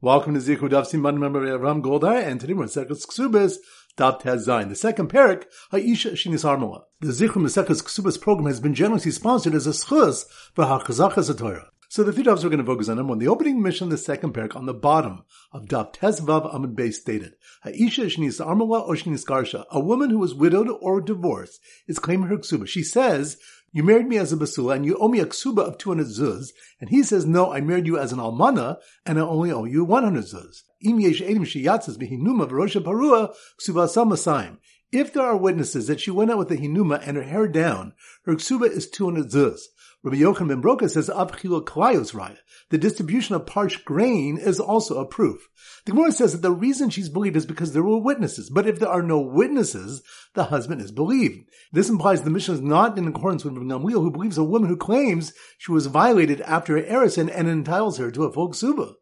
Welcome to Zichud Daf Siman member Ram Goldar, and today we're in Sekas Ksubas, Daf Zayin. The second parak, Haisha Shinis Armala. The Zichud Mesekas Ksubas program has been generously sponsored as a schus for Hachazachas Torah. So the three dafs we're going to focus on them. One, the opening mission, the second parak, on the bottom of Daf Tezvav Amid Base stated, Haisha Shnis Armala or Shnis Garsha, a woman who was widowed or divorced, is claiming her ksuba. She says, you married me as a basula and you owe me a ksuba of 200 zuz. And he says, no, I married you as an almana and I only owe you 100 zuz. If there are witnesses that she went out with a hinuma and her hair down, her ksuba is 200 zuz. Rabbi Yochanan ben Broka says, Abchila Kalayos Raya. The distribution of parched grain is also a proof. The Gemara says that the reason she's believed is because there were witnesses. But if there are no witnesses, the husband is believed. This implies the mission is not in accordance with Gamliel, who believes a woman who claims she was violated after her erison and entitles her to a folk ksuba.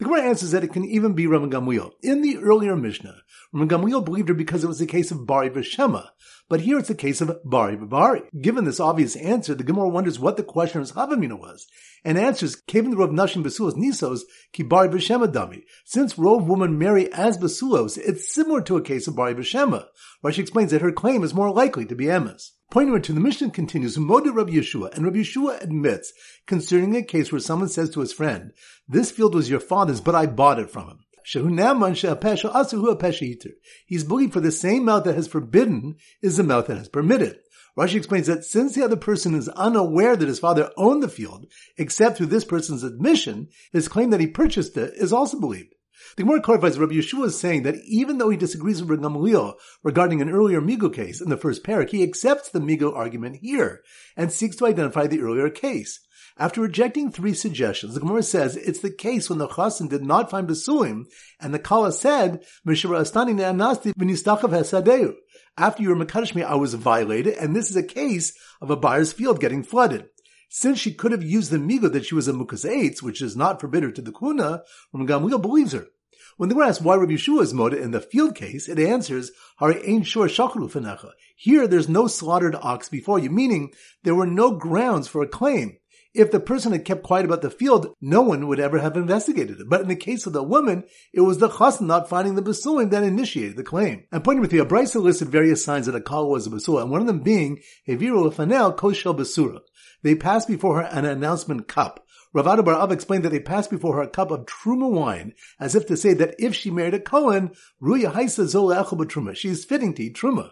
The Gemara answers that it can even be Rabban Gamliel. In the earlier Mishnah, Rabban Gamliel believed her because it was a case of Bari Veshema, but here it's the case of Bari Bari. Given this obvious answer, the Gemara wonders what the questioner's Havamina was, and answers, Kevin the Rav Nashim Basulos Nisos, Ki Bari Dami. Since Rove woman marry as Basulos, it's similar to a case of Bari B'Shema, where she explains that her claim is more likely to be Emma's. Pointing to the Mishnah continues, Moda Rabbi Yeshua, and Rabbi Yeshua admits, concerning a case where someone says to his friend, this field was your father's, but I bought it from him. He's believed for the same mouth that has forbidden is the mouth that has permitted. Rashi explains that since the other person is unaware that his father owned the field, except through this person's admission, his claim that he purchased it is also believed. The Gemara clarifies Rabbi Yeshua is saying that even though he disagrees with Gamaliel regarding an earlier Migo case in the first parak, he accepts the Migo argument here and seeks to identify the earlier case. After rejecting three suggestions, the Gemara says it's the case when the Chassan did not find Besuim, and the Kala said. After you were Makadish me, I was violated, and this is a case of a buyer's field getting flooded. Since she could have used the migo that she was a mukas eitz, which is not forbidden to the kuna, Ram Gamliel believes her. When the Gemara asks why Rabbi Yeshua is moda in the field case, it answers, Hari ain't sure fenecha. Here there's no slaughtered ox before you, meaning there were no grounds for a claim. If the person had kept quiet about the field, no one would ever have investigated it. But in the case of the woman, it was the chassan not finding the basulim that initiated the claim. And pointing with the Abraisa listed various signs that a kal was a basula, and one of them being a viru lefanel koshel basura. They passed before her an announcement cup. Ravada Bar Av explained that they passed before her a cup of truma wine, as if to say that if she married a Kohen, ruya haisa zol truma, she is fitting to eat truma.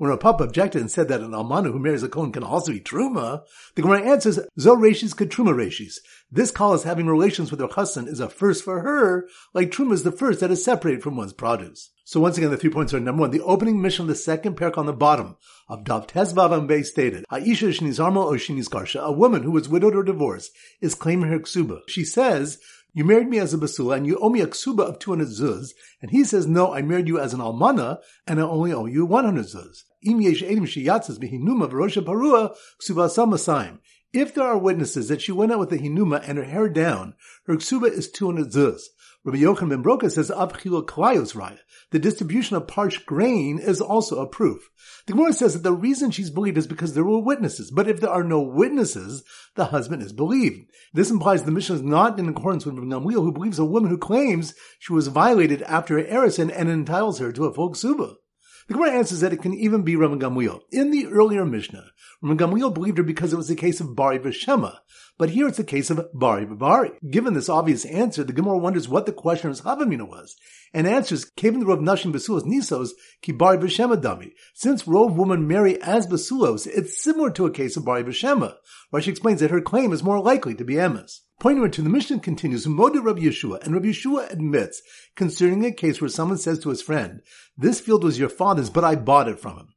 When Rav Papa objected and said that an almana who marries a Kohen can also eat truma, the Gemara answers, Zo reshis truma reshis. This call is having relations with her husband is a first for her, like truma is the first that is separated from one's produce. So once again, the three points are number one, the opening mission of the second parak on the bottom of Dav Tezvav and stated, Aisha Shiniz Armal or Shiniz Garsha, a woman who was widowed or divorced, is claiming her ksuba. She says, you married me as a basula and you owe me a ksuba of 200 zuz. And he says, no, I married you as an almana and I only owe you 100 zuz. If there are witnesses that she went out with a hinuma and her hair down, her ksuba is 200 zuz. Rabbi Yochanan ben Broka says. The distribution of parched grain is also a proof. The Gemara says that the reason she's believed is because there were witnesses. But if there are no witnesses, the husband is believed. This implies the mission is not in accordance with Gamliel, who believes a woman who claims she was violated after her erison and entitles her to a full ksuba. The Gemara answers that it can even be Rabban Gamliel. In the earlier Mishnah, Rabban Gamliel believed her because it was a case of Bari Veshema, but here it's a case of Bari Bari. Given this obvious answer, the Gemara wonders what the questioner's Havamina was, and answers, Kevin the Rav Nashim Basulos Nisos, Ki Bari Veshema Dami. Since Rove woman marry as Basulos, it's similar to a case of Bari Veshema, where she explains that her claim is more likely to be Emma's. Pointing to the Mishnah continues, Moda Rabbi Yeshua, and Rabbi Yeshua admits, concerning a case where someone says to his friend, this field was your father's, but I bought it from him.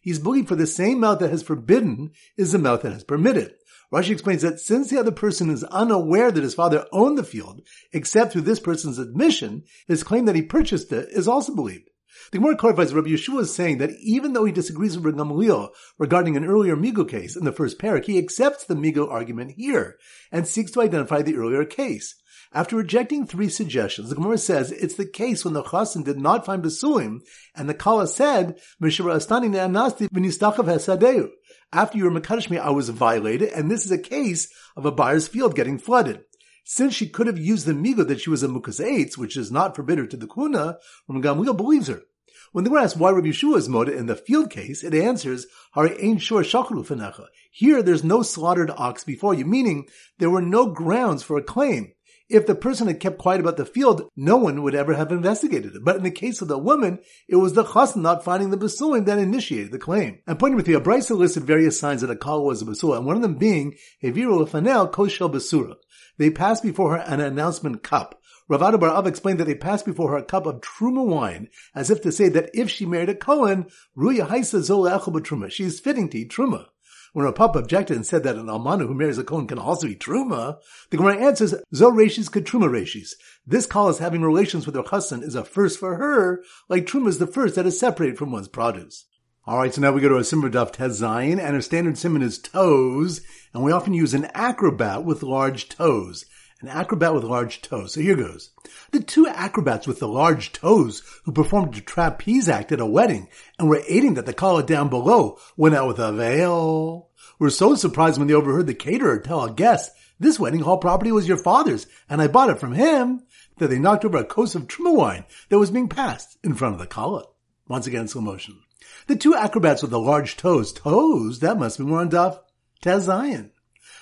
He's believed for the same mouth that has forbidden is the mouth that has permitted. Rashi explains that since the other person is unaware that his father owned the field, except through this person's admission, his claim that he purchased it is also believed. The Gemara clarifies Rabbi Yeshua is saying that even though he disagrees with Gamaliel regarding an earlier Migo case in the first parak, he accepts the Migo argument here and seeks to identify the earlier case. After rejecting three suggestions, the Gemara says it's the case when the Chassan did not find Besuim, and the Kala said, Astani ne'anasti v'nistachav hesadeu. After you were Makadish me, I was violated, and this is a case of a buyer's field getting flooded. Since she could have used the migo that she was a mukas eitz, which is not forbidden to the kuna, Rabban Gamliel believes her. When they were asked why Rabbi Yeshua is moda in the field case, it answers, Hari ain't sure shakulu fenecha. Here there's no slaughtered ox before you, meaning there were no grounds for a claim. If the person had kept quiet about the field, no one would ever have investigated it. But in the case of the woman, it was the chassan not finding the basulim that initiated the claim. And pointing with the Abraisa listed various signs that a kal was a basula, and one of them being Eviru Lefanel Koshel Basura. They passed before her an announcement cup. Ravada Barav explained that they passed before her a cup of truma wine, as if to say that if she married a Kohen, Ruya Haisa Zola Truma, she is fitting to eat truma. When Rav Papa objected and said that an almana who marries a kohen can also eat truma, the Gemara answers, "Zo reshis truma reshis." This call is having relations with her husband is a first for her, like truma is the first that is separated from one's produce. All right, so now we go to a simmer daf tez and our standard simon is toes, and we often use an acrobat with large toes. An acrobat with large toes. So here goes. The two acrobats with the large toes who performed the trapeze act at a wedding and were aiding that the caller down below went out with a veil. Were so surprised when they overheard the caterer tell a guest, this wedding hall property was your father's and I bought it from him, that they knocked over a kos of truma wine that was being passed in front of the kala. Once again, slow motion. The two acrobats with the large toes, toes, that must be Daf Tazayan.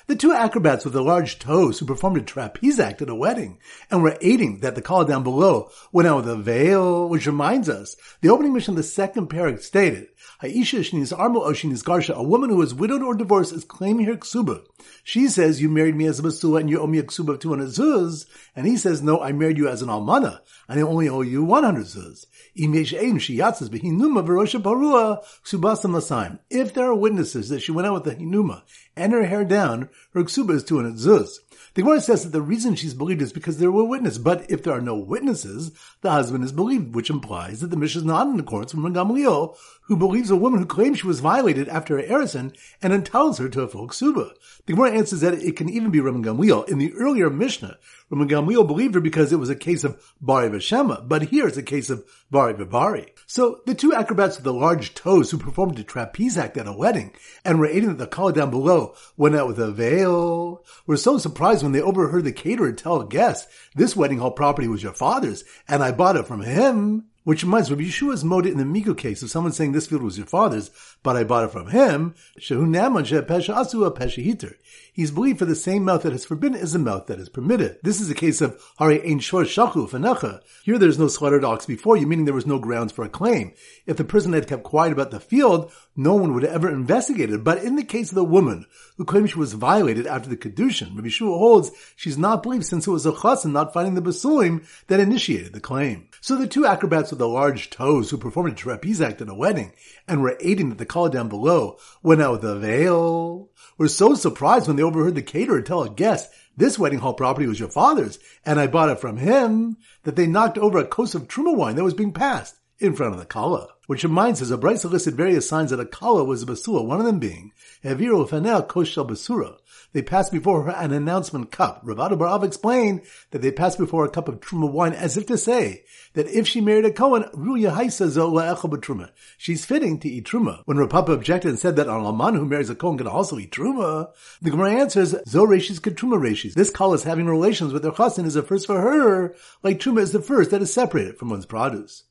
The two acrobats with the large toes who performed a trapeze act at a wedding and were aiding that the caller down below went out with a veil, which reminds us, the opening mission of the second parak stated, Garsha, a woman who is widowed or divorced is claiming her ksuba. She says, you married me as a basula and you owe me a ksuba of 200 zuz. And he says, no, I married you as an almana and I only owe you 100 zuz. If there are witnesses that she went out with the hinuma and her hair down, her ksuba is 200 zuz. The Gemara says that the reason she's believed is because there were witnesses. But if there are no witnesses, the husband is believed, which implies that the mission is not in accordance with Gamliel, who believes a woman who claims she was violated after her erison and entitles her to a full ksuba. The Gemara answers that it can even be Rabban Gamliel. In the earlier Mishnah, Rabban Gamliel believed her because it was a case of Bari Vashema, but here it's a case of Bari Vibari. So the two acrobats with the large toes who performed a trapeze act at a wedding and were aiding at the caller down below went out with a veil, were so surprised when they overheard the caterer tell guests, this wedding hall property was your father's and I bought it from him. Which reminds me, Yeshua's moda in the Migo case of someone saying this field was your father's, but I bought it from him. He's believed for the same mouth that is forbidden as the mouth that is permitted. This is a case of Hari Ein Shor Shachu. Here there's no slaughtered ox before you, meaning there was no grounds for a claim. If the person had kept quiet about the field, no one would have ever investigated. But in the case of the woman who claims she was violated after the Kedushin, Rabbi Shua holds she's not believed since it was a chassan not finding the basulim that initiated the claim. So the two acrobats with the large toes who performed a trapeze act at a wedding and were aiding that the caller down below went out with a veil were so surprised when they overheard the caterer tell a guest this wedding hall property was your father's and I bought it from him that they knocked over a kos of truma wine that was being passed in front of the kala. Which reminds us, a Brisa listed various signs that a kala was a basura, one of them being, Eviru fanel koshel basura, they passed before her an announcement cup. Ravada Barav explained that they passed before a cup of truma wine as if to say that if she married a Kohen, Ruya Haisa truma. She's fitting to eat truma. When Rav Papa objected and said that an Alman who marries a Kohen can also eat truma, the Gemara answers, Zo Reshis could truma Reshis. This call is having relations with her chassan is a first for her, like truma is the first that is separated from one's produce.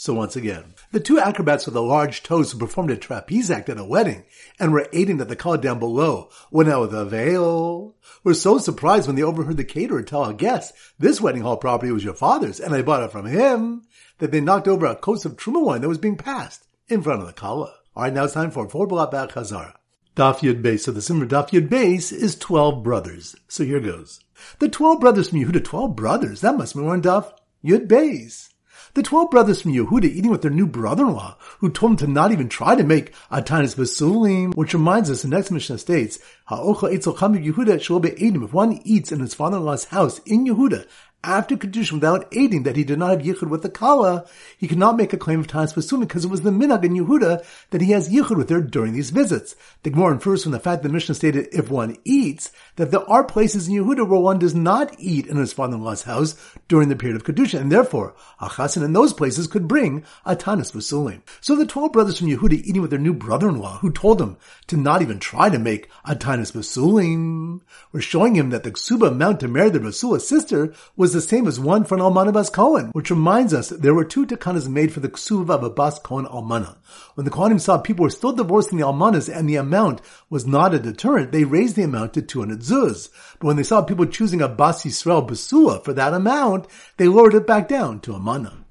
So once again, the two acrobats with the large toes who performed a trapeze act at a wedding and were aiding that the caller down below went out with a veil were so surprised when they overheard the caterer tell a guest, this wedding hall property was your father's and I bought it from him, that they knocked over a kos of truma wine that was being passed in front of the kala. Alright, now it's time for four Balat Ba'at Chazara. Daf Yud Beis. So the Simmer Daf Yud Beis is 12 brothers. So here goes. The 12 brothers from Yehuda, 12 brothers. That must be one Daf Yud Beis. The twelve brothers from Yehuda eating with their new brother-in-law, who told them to not even try to make Atanis Basulim, which reminds us, the next Mishnah states, Ha'ocha Yehuda shall be If one eats in his father-in-law's house in Yehuda, after Kedushin without aiding that he did not have Yichud with the Kala, he could not make a claim of Tanis Basumi because it was the Minag in Yehuda that he has Yichud with her during these visits. The Gemara infers from the fact that the Mishnah stated if one eats, that there are places in Yehuda where one does not eat in his father-in-law's house during the period of Kedushin, and therefore a Chassan in those places could bring a Tanis Basulim. So the twelve brothers from Yehuda eating with their new brother-in-law who told them to not even try to make a Tanis Basulim were showing him that the Ksuba amount to marry their Basula's sister was the same as one for an Almana Bas Cohen, which reminds us there were two takanas made for the Ksuva of a Bas Cohen Almana. When the Kohanim saw people were still divorcing the Almanas and the amount was not a deterrent, they raised the amount to 200 zuz. But when they saw people choosing a Bas Yisrael Basula for that amount, they lowered it back down to a Mana.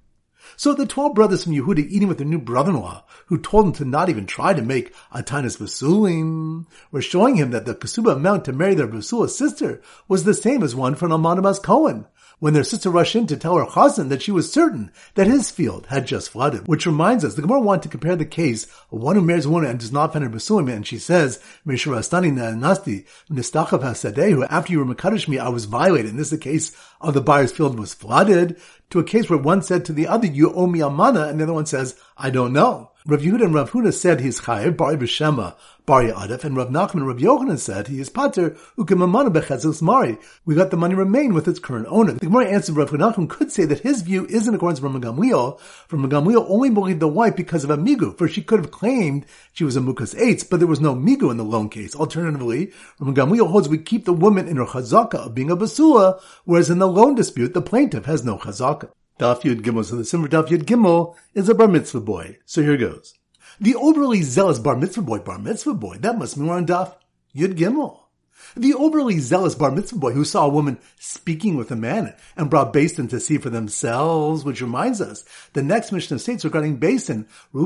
So the twelve brothers from Yehuda eating with their new brother-in-law, who told them to not even try to make a Tanis Basulim, were showing him that the Kasuba amount to marry their Basula's sister was the same as one from an Almanabas Cohen, when their sister rushed in to tell her cousin that she was certain that his field had just flooded. Which reminds us, the Gemara wanted to compare the case of one who marries a woman and does not find her Basulim, and she says, Mishurastani Nasti, Nistachav Hasadehu, after you were Makadish me, I was violated. And this is the case of the buyer's field was flooded, to a case where one said to the other, you owe me a mana, and the other one says, I don't know. Rav Yehuda and Rav Huna said he's chayiv, bari b'shema, bari adif, and Rav Nachman and Rav Yochanan said he is pater, ukemamana bechezos mari. We let the money remain with its current owner. The Gemara answered Rav Nachman could say that his view is in accordance with Gamliel, Rav Gamliel only believed the wife because of a migu, for she could have claimed she was a mukas eitz, but there was no migu in the loan case. Alternatively, Rav Gamliel holds we keep the woman in her chazaka of being a basula, whereas in the loan dispute, the plaintiff has no chazaka. Daf Yud Gimel. So the Simmer Daf Yud Gimel is a bar mitzvah boy. So here goes. The overly zealous bar mitzvah boy, bar mitzvah boy, that must mean we're on Daf Yud Gimel. The overly zealous bar mitzvah boy who saw a woman speaking with a man and brought Basin to see for themselves, which reminds us, the next Mishnah states regarding Basin, they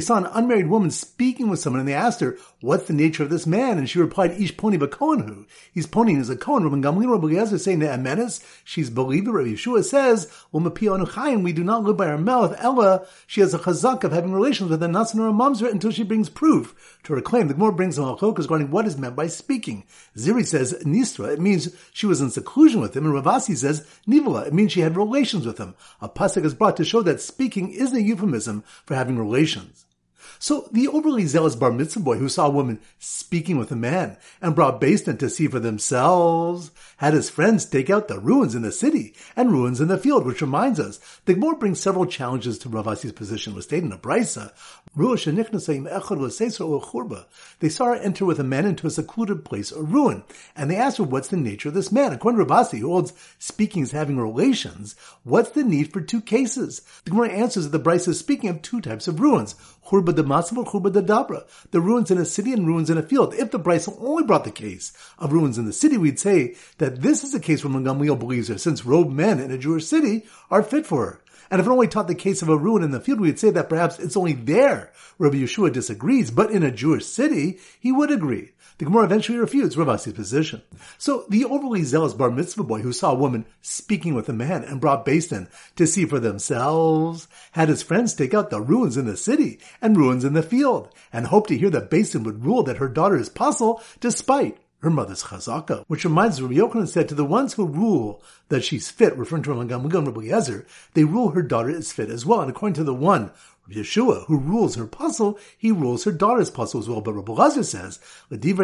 saw an unmarried woman speaking with someone and they asked her, what's the nature of this man? And she replied, Ish poni b'kohenhu. He's poni is a kohen. Rabban Gamliel Rabbi Eliezer saying to Amenes, she's believer. Rabbi Yeshua says, we do not live by our mouth. Ella, she has a chazak of having relations with a nasan or a mamzer until she brings proof to her claim. The Gemara brings a halachos regarding what is meant by speaking. Ziri says nistra, it means she was in seclusion with him, and Rav Assi says nivala, it means she had relations with him. A pasuk is brought to show that speaking is a euphemism for having relations. So the overly zealous bar mitzvah boy who saw a woman speaking with a man and brought Basin to see for themselves had his friends take out the ruins in the city and ruins in the field, which reminds us, the Gemara brings several challenges to Rav Assi's position. It was stated in a brisa, they saw her enter with a man into a secluded place or ruin, and they asked her, what's the nature of this man? According to Rav Assi, who holds speaking as having relations, what's the need for two cases? The Gemara answers that the Brisa is speaking of two types of ruins, Churba de Masav or Churba de Dabra, the ruins in a city and ruins in a field. If the Brisa only brought the case of ruins in the city, we'd say that this is a case where Gamliel believes her, since robed men in a Jewish city are fit for her. And if it only taught the case of a ruin in the field, we would say that perhaps it's only there Rabbi Yeshua disagrees, but in a Jewish city, he would agree. The Gemara eventually refutes Rav Assi's position. So the overly zealous bar mitzvah boy who saw a woman speaking with a man and brought Basin to see for themselves had his friends take out the ruins in the city and ruins in the field and hoped to hear that Basin would rule that her daughter is puzzle despite her mother's chazaka, which reminds Rabbi Yochanan said to the ones who rule that she's fit, referring to Gamliel and Rabbi Yezer, they rule her daughter is fit as well. And according to the one, Rabbi Yeshua, who rules her puzzle, he rules her daughter's puzzle as well. But Rabbi Lazar says, to the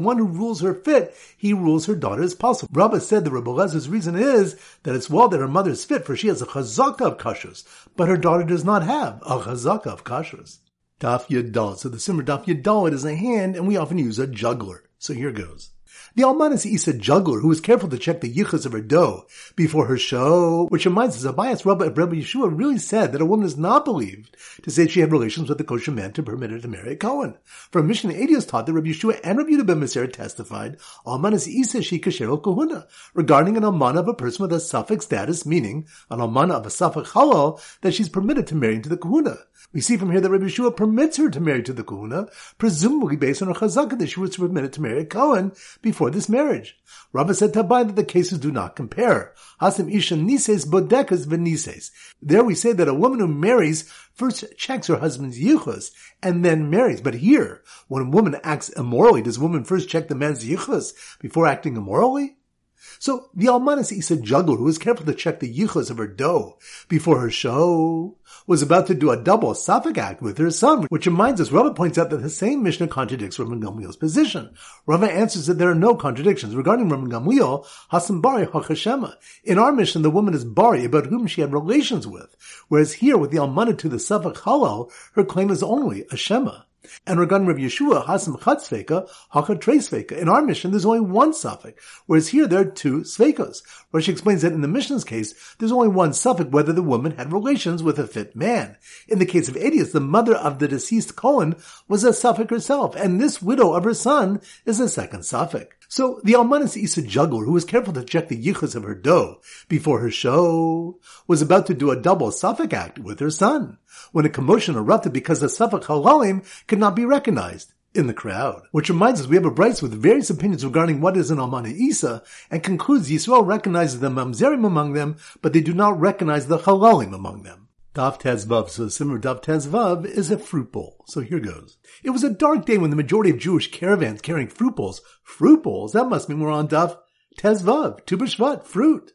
one who rules her fit, he rules her daughter's puzzle. Rabbi said the Rabbi Lazar's reason is that it's well that her mother is fit, for she has a chazaka of kashrus, but her daughter does not have a chazaka of kashrus. Daf Yadal. So the Simmer Daf Yadal is a hand, and we often use a juggler. So here goes. The Almanis Isa juggler who was careful to check the yichus of her dough before her show, which reminds us, Abayas Rabbi, Rabbi Yeshua really said that a woman is not believed to say she had relations with the kosher man to permit her to marry a Cohen. From Mishnah 80 is taught that Rabbi Yeshua and Rabbi Yehuda ben Meser testified, Almanis Isa she kasher kohuna, regarding an almana of a person with a suffix status, meaning an almana of a suffix halal, that she's permitted to marry into the kahuna. We see from here that Rabbi Yeshua permits her to marry to the Kahuna, presumably based on her chazakah that she was permitted to marry a Cohen before this marriage. Rava said to Tabai that the cases do not compare. Hasim Isha Nises Bodekas Venises. There we say that a woman who marries first checks her husband's yichus and then marries. But here, when a woman acts immorally, does a woman first check the man's yichus before acting immorally? So the Almanis Isa juggler, who was careful to check the yichus of her dough before her show, was about to do a double suffix act with her son, which reminds us, Rava points out that the same Mishnah contradicts Rabban Gamliel's position. Rava answers that there are no contradictions. Regarding Rabban Gamliel, Hasan Bari Hakashema. In our Mishnah, the woman is Bari, about whom she had relations with, whereas here, with the Almanah to the suffix halal, her claim is only a Shema. And regarding Rav Yeshua, Hasam Chat Sveika, Haka Trey. In our mission, there's only one suffix, whereas here there are two Sveikas. Rashi explains that in the mission's case, there's only one suffix whether the woman had relations with a fit man. In the case of Adius, the mother of the deceased Cohen was a suffix herself, and this widow of her son is a second suffix. So the Almanis Isa juggler, who was careful to check the yichus of her dough before her show, was about to do a double suffix act with her son, when a commotion erupted because the suffix halalim could not be recognized in the crowd. Which reminds us we have a Braisa with various opinions regarding what is an Almana Isa, and concludes Yisrael recognizes the Mamzerim among them, but they do not recognize the Halalim among them. Daf Tezvav, so similar Daf Tezvav is a fruit bowl. So here goes. It was a dark day when the majority of Jewish caravans carrying fruit bowls, fruit bowls, that must mean we're on Daf Tezvav, Tu fruit.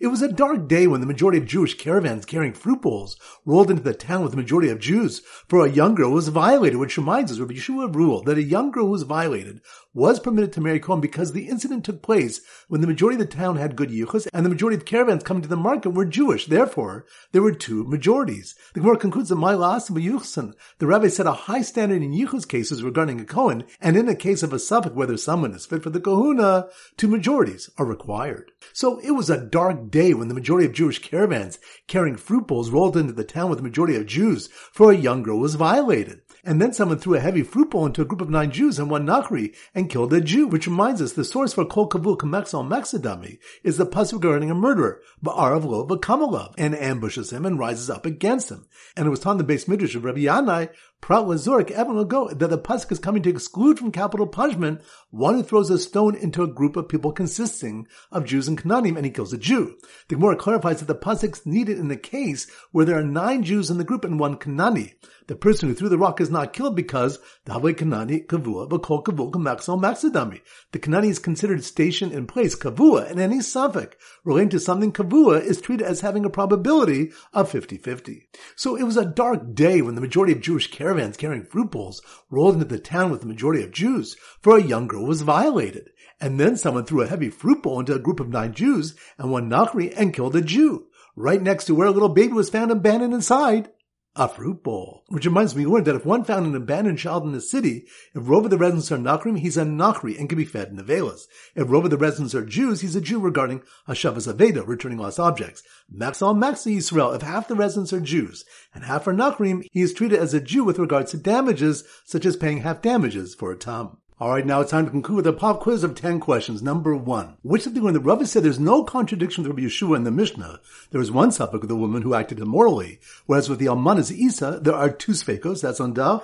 It was a dark day when the majority of Jewish caravans carrying fruit bowls rolled into the town with the majority of Jews, for a young girl was violated, which reminds us Rabbi Yeshua ruled that a young girl who was violated was permitted to marry Cohen because the incident took place when the majority of the town had good yichus and the majority of caravans coming to the market were Jewish. Therefore, there were two majorities. The Gemara concludes that my last. The rabbi set a high standard in yichus cases regarding a Cohen, and in a case of a suffix whether someone is fit for the kahuna, two majorities are required. So it was a dark day when the majority of Jewish caravans carrying fruit bowls rolled into the town with the majority of Jews, for a young girl was violated. And then someone threw a heavy fruit bowl into a group of nine Jews and one Nachri and killed a Jew, which reminds us the source for Kol Kavul Kamexal Mexadami is the pasuk regarding a murderer, Ba'arav Lo B'Kamalav, and ambushes him and rises up against him. And it was in the base midrash of Rabbi Yanai Prat Lazorik, Evan will go that the pasuk is coming to exclude from capital punishment one who throws a stone into a group of people consisting of Jews and Canaanim and he kills a Jew. The Gemara clarifies that the pasuk is needed in the case where there are nine Jews in the group and one Canaani. The person who threw the rock is not killed because the Davle Kanani Kavua Bakol Kavul Kamaxal Maxadami. The Kanani is considered stationed in place Kavua and any suffix relating to something Kavua is treated as having a probability of 50-50. So it was a dark day when the majority of Jewish caravans carrying fruit bowls rolled into the town with the majority of Jews, for a young girl was violated. And then someone threw a heavy fruit bowl into a group of nine Jews and one Nachri and killed a Jew, right next to where a little baby was found abandoned inside a fruit bowl. Which reminds me, we learned that if one found an abandoned child in the city, if Rova the residents are Nachrim, he's a Nachri and can be fed in the Velas. If Rova the residents are Jews, he's a Jew regarding Hashavas Aveda, returning lost objects. Maxal Maxi Yisrael, if half the residents are Jews and half are Nachrim, he is treated as a Jew with regards to damages, such as paying half damages for a tam. Alright, now it's time to conclude with a pop quiz of 10 questions. Number one. Which of the, when the Rava said there's no contradiction with Rabbi Yeshua in the Mishnah, There is one suffix with a woman who acted immorally, whereas with the Almanas Isa, there are two sfekos, that's on Daf.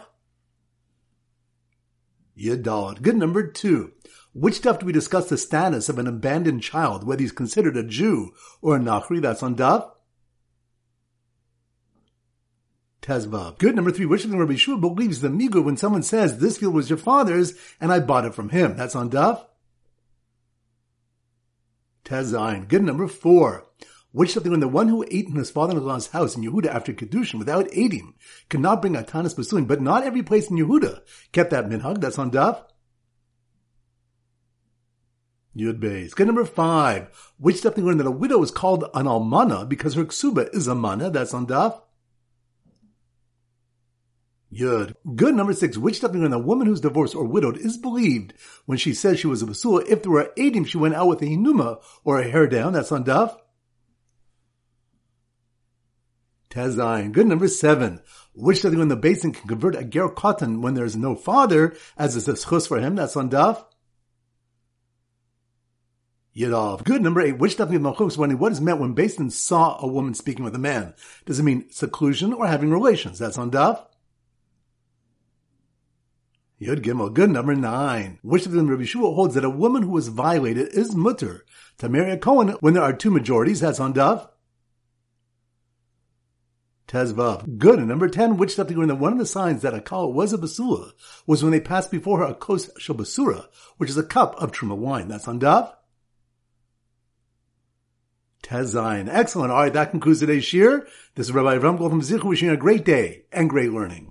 Yadalit. Good number two. Which stuff do we discuss the status of an abandoned child, whether he's considered a Jew or a Nachri, that's on Daf. Tezvav. Good number three, which the Rabbi Yeshua believes the migu when someone says, this field was your father's and I bought it from him. That's on Daf. Tezayin. Good number four. Which something when the one who ate in his father-in-law's house in Yehuda after Kedushin without eating could not bring a tanis basulim, but not every place in Yehuda kept that minhag. That's on Daf. Yud. Good number five. Which something when that a widow is called an almana because her ksuba is a mana. That's on Daf. Yud. Good number six. Which stepping when a woman who's divorced or widowed is believed when she says she was a basula if there were eidim she went out with a hinuma or a hair down. That's on daf. Tezayin. Good number seven. Which stepping when the basin can convert a ger cotton when there is no father as is a schus for him. That's on daf. Yidov. Good. Number eight. Which of Malchus when what is meant when Basin saw a woman speaking with a man? Does it mean seclusion or having relations? That's on Daf. Yud Gimel. Good. Number nine. Which of them Rabbi Shua holds that a woman who was violated is mutter to marry a Cohen when there are two majorities? That's on Daf. Tezvav. Good. And number 10, which stuff that one of the signs that a kal was a basula was when they passed before her a kos basura, which is a cup of truma wine. That's on Daf. Tezain. Excellent. All right, that concludes today's shir. This is Rabbi Avram from Zichu wishing you a great day and great learning.